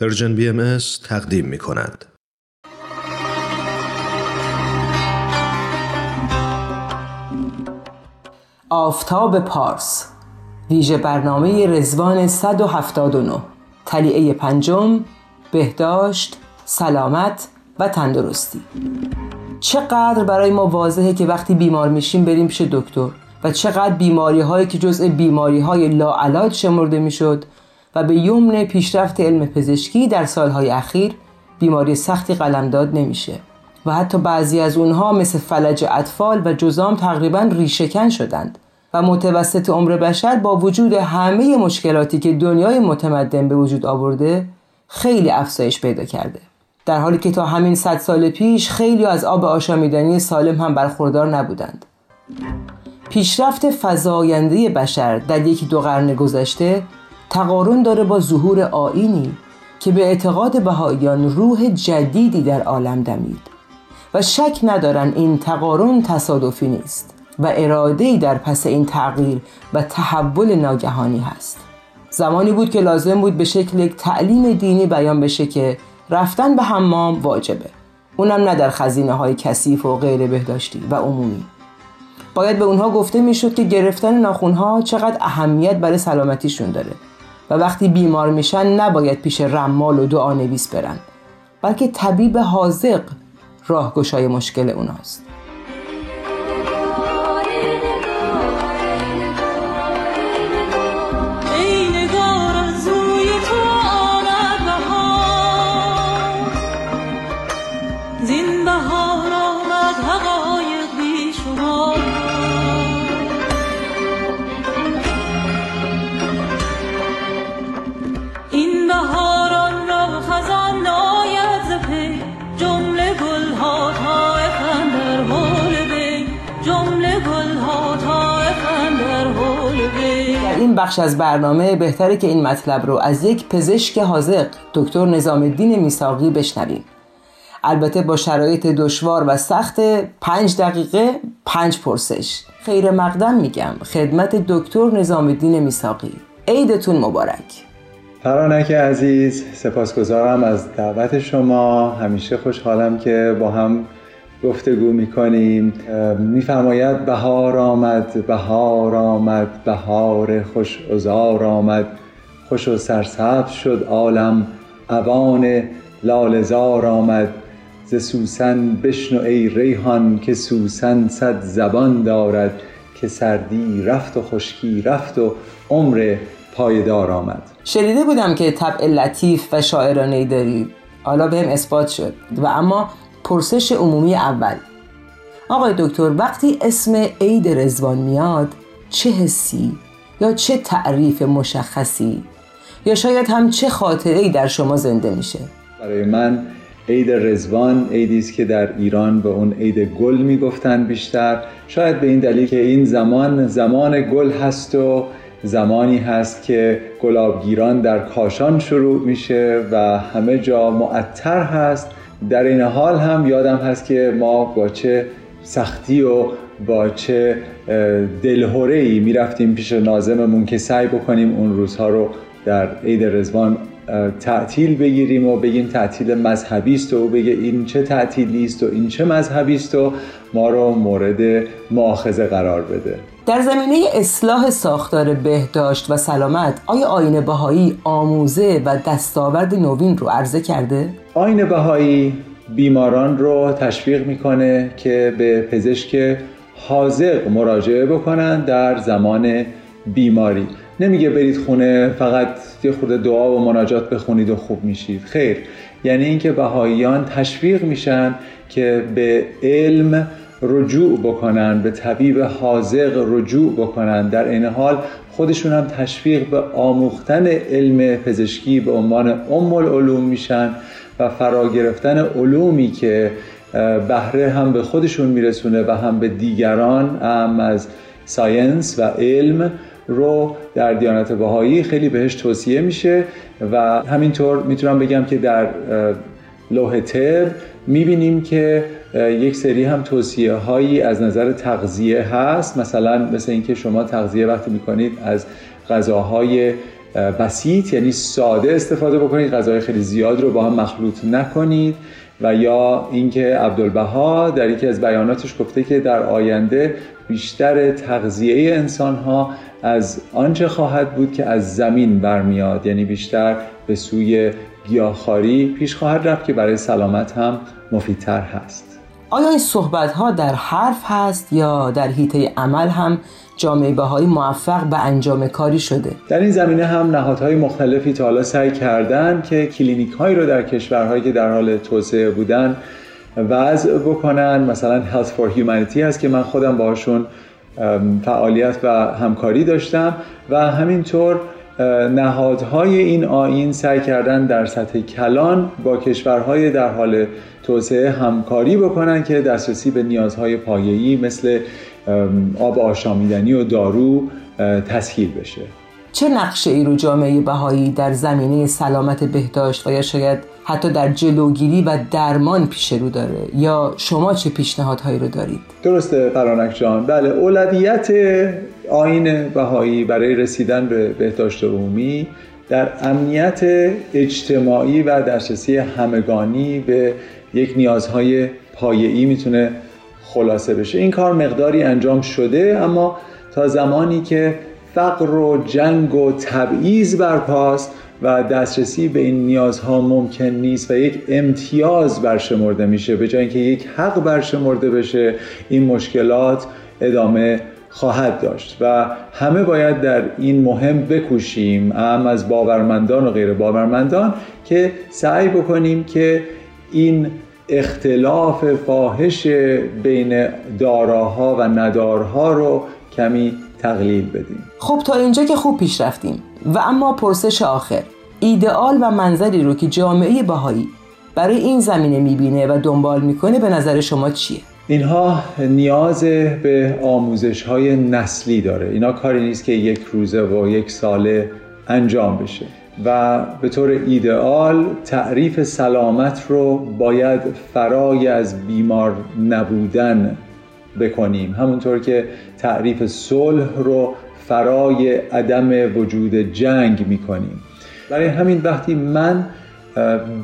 Persian BMS تقدیم می کند. آفتاب پارس ویژه برنامه رضوان 179 طلیعه پنجم بهداشت سلامت و تندرستی. چقدر برای ما واضحه که وقتی بیمار میشیم بریم پیش دکتر؟ و چقدر بیماری هایی که جزء بیماری های لاعلاج شمرده می‌شد؟ و به یمن پیشرفت علم پزشکی در سالهای اخیر بیماری سختی قلمداد نمیشه و حتی بعضی از اونها مثل فلج اطفال و جزام تقریبا ریشکن شدند و متوسط عمر بشر با وجود همه مشکلاتی که دنیای متمدن به وجود آورده خیلی افزایش پیدا کرده. در حالی که تا همین صد سال پیش خیلی از آب آشامیدنی سالم هم برخوردار نبودند. پیشرفت فزاینده بشر در یکی دو قرن گذشته تقارن داره با ظهور آینی که به اعتقاد بهاییان روح جدیدی در عالم دمید و شک ندارن این تقارن تصادفی نیست و ارادهی در پس این تغییر و تحول ناگهانی هست. زمانی بود که لازم بود به شکل یک تعلیم دینی بیان بشه که رفتن به حمام واجبه. اونم نه در خزینه های کثیف و غیر بهداشتی و عمومی. باید به اونها گفته می‌شد که گرفتن ناخونها چقدر اهمیت برای سلامتیشون داره. و وقتی بیمار میشن نباید پیش رمال و دعا نویس برن بلکه طبیب حاضق راهگشای مشکل اوناست. بخش از برنامه بهتره که این مطلب رو از یک پزشک حاضق دکتر نظام الدین میساقی بشنویم. البته با شرایط دشوار و سخت پنج دقیقه پنج پرسش. خیر مقدم میگم خدمت دکتر نظام الدین میساقی عیدتون مبارک. فرانک عزیز سپاسگزارم از دعوت شما. همیشه خوشحالم که با هم گفتگو می‌کنیم. میفرماید بهار آمد بهار آمد بهار خوش ازار آمد. خوش و سرسبز شد عالم اوان لالزار آمد. ز سوسن بشنو ای ریحان که سوسن صد زبان دارد. که سردی رفت و خشکی رفت و عمر پایدار آمد. شنیده بودم که طبع لطیف و شاعرانه دارید. حالا بهم اثبات شد. و اما پرسش عمومی اول. آقای دکتر وقتی اسم عید رزوان میاد چه حسی یا چه تعریف مشخصی؟ یا شاید هم چه خاطره ای در شما زنده میشه؟ برای من عید رزوان عیدی است که در ایران به اون عید گل می‌گفتن بیشتر. شاید به این دلیل که این زمان زمان گل هست و زمانی هست که گلابگیران در کاشان شروع میشه و همه جا معطر هست. در این حال هم یادم هست که ما با چه سختی و با چه دلهوره ای می‌رفتیم پیش نازممون که سعی بکنیم اون روزها رو در عید رزوان تعطیل بگیریم و بگیم تعطیل مذهبی است و بگه این چه تعطیلی است و این چه مذهبی است و ما رو مورد مؤاخذه قرار بده. در زمینه اصلاح ساختار بهداشت و سلامت آیا آین بهایی آموزه و دستاورد نوین رو عرضه کرده؟ آین بهایی بیماران رو تشویق می‌کنه که به پزشک حاضق مراجعه بکنن در زمان بیماری. نمیگه برید خونه فقط یه خورده دعا و مناجات بخونید و خوب میشید. خیر. یعنی اینکه بهاییان تشویق میشن که به علم رجوع بکنن به طبیب حاضق رجوع بکنن در این حال خودشون هم تشویق به آموختن علم پزشکی به عنوان ام العلوم میشن و فرا گرفتن علومی که بهره هم به خودشون میرسونه و هم به دیگران هم از ساینس و علم رو در دیانت بهایی خیلی بهش توصیه میشه و همینطور می‌تونم بگم که در لوح تر می‌بینیم که یک سری هم توصیه هایی از نظر تغذیه هست. مثلا مثل اینکه شما تغذیه وقتی می‌کنید از غذاهای بسیط یعنی ساده استفاده بکنید غذای خیلی زیاد رو با هم مخلوط نکنید. و یا اینکه عبدالبها در یکی از بیاناتش گفته که در آینده بیشتر تغذیه انسان ها از آنچه خواهد بود که از زمین برمیاد. یعنی بیشتر به سوی گیاهخواری پیش خواهد رفت که برای سلامت هم مفیدتر هست. آیا این صحبت ها در حرف هست یا در حیطه عمل هم جامعه بهایی موفق به انجام کاری شده؟ در این زمینه هم نهادهای مختلفی تا حالا سعی کردن که کلینیک هایی رو در کشورهایی که در حال توسعه بودن وضع بکنن. مثلا Health for Humanity هست که من خودم باشون فعالیت و همکاری داشتم و همینطور نهادهای این آین سعی کردن در سطح کلان با کشورهای در حال توسعه همکاری بکنن که دسترسی به نیازهای پایه‌ای مثل آب آشامیدنی و دارو تسهیل بشه. چه نقشه ای رو جامعه بهایی در زمینه سلامت بهداشت و یا شاید حتی در جلوگیری و درمان پیش رو داره؟ یا شما چه پیشنهادهایی رو دارید؟ درسته فرانک جان. بله اولویت آین بهایی برای رسیدن به بهداشت عمومی در امنیت اجتماعی و دسترسی همگانی به یک نیازهای پایه‌ای می‌تونه خلاصه بشه. این کار مقداری انجام شده اما تا زمانی که فقر و جنگ و تبعیض برپاست و دسترسی به این نیازها ممکن نیست و یک امتیاز برشمرده میشه به جای اینکه یک حق برشمرده بشه این مشکلات ادامه خواهد داشت و همه باید در این مهم بکوشیم. هم از باورمندان و غیر باورمندان که سعی بکنیم که این اختلاف فاحش بین داراها و ندارها رو کمی تقلیل بدیم. خب تا اینجا که خوب پیش رفتیم. و اما پرسش آخر. ایدئال و منظری رو که جامعه بهایی برای این زمینه می‌بینه و دنبال می‌کنه به نظر شما چیه؟ اینها نیاز به آموزش های نسلی داره. اینا کاری نیست که یک روزه و یک ساله انجام بشه. و به طور ایدئال تعریف سلامت رو باید فرای از بیمار نبودن بکنیم. همونطور که تعریف صلح رو فرای عدم وجود جنگ می‌کنیم. برای همین وقتی من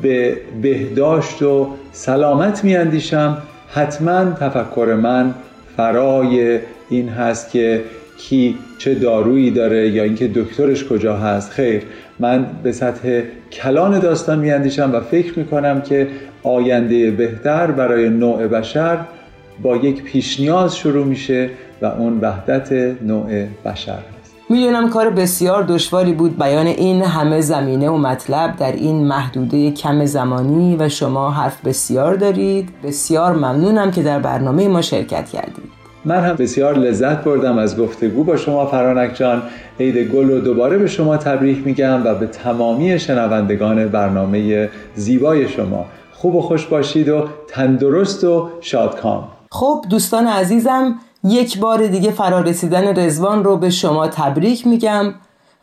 به بهداشت و سلامت میاندیشم حتما تفکر من فرای این هست که کی چه دارویی داره یا اینکه دکترش کجا هست. خیر من به سطح کلان داستان میاندیشم و فکر می‌کنم که آینده بهتر برای نوع بشر با یک پیش نیاز شروع میشه و اون وحدت نوع بشر. می‌دونم کار بسیار دشواری بود. بیان این همه زمینه و مطلب در این محدوده کم زمانی و شما حرف بسیار دارید. بسیار ممنونم که در برنامه ما شرکت کردید. من هم بسیار لذت بردم از گفتگو با شما فرانک جان. عید گل و دوباره به شما تبریک میگم و به تمامی شنوندگان برنامه زیبای شما. خوب و خوش باشید و تندرست و شادکام. خب دوستان عزیزم یک بار دیگه فرارسیدن رزوان رو به شما تبریک میگم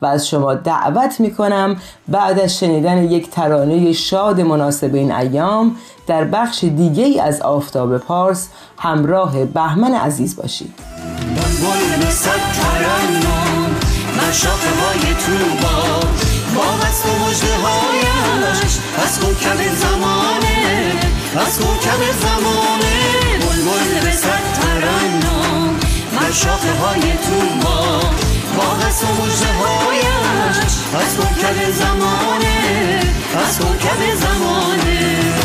و از شما دعوت می‌کنم بعد از شنیدن یک ترانه شاد مناسب این ایام در بخش دیگه از آفتاب پارس همراه بهمن عزیز باشید. از کوکب زمانه از کوکب زمانه. شاخه های تو ما. با حس و مجده هایش از کوکب زمانه از کوکب زمانه.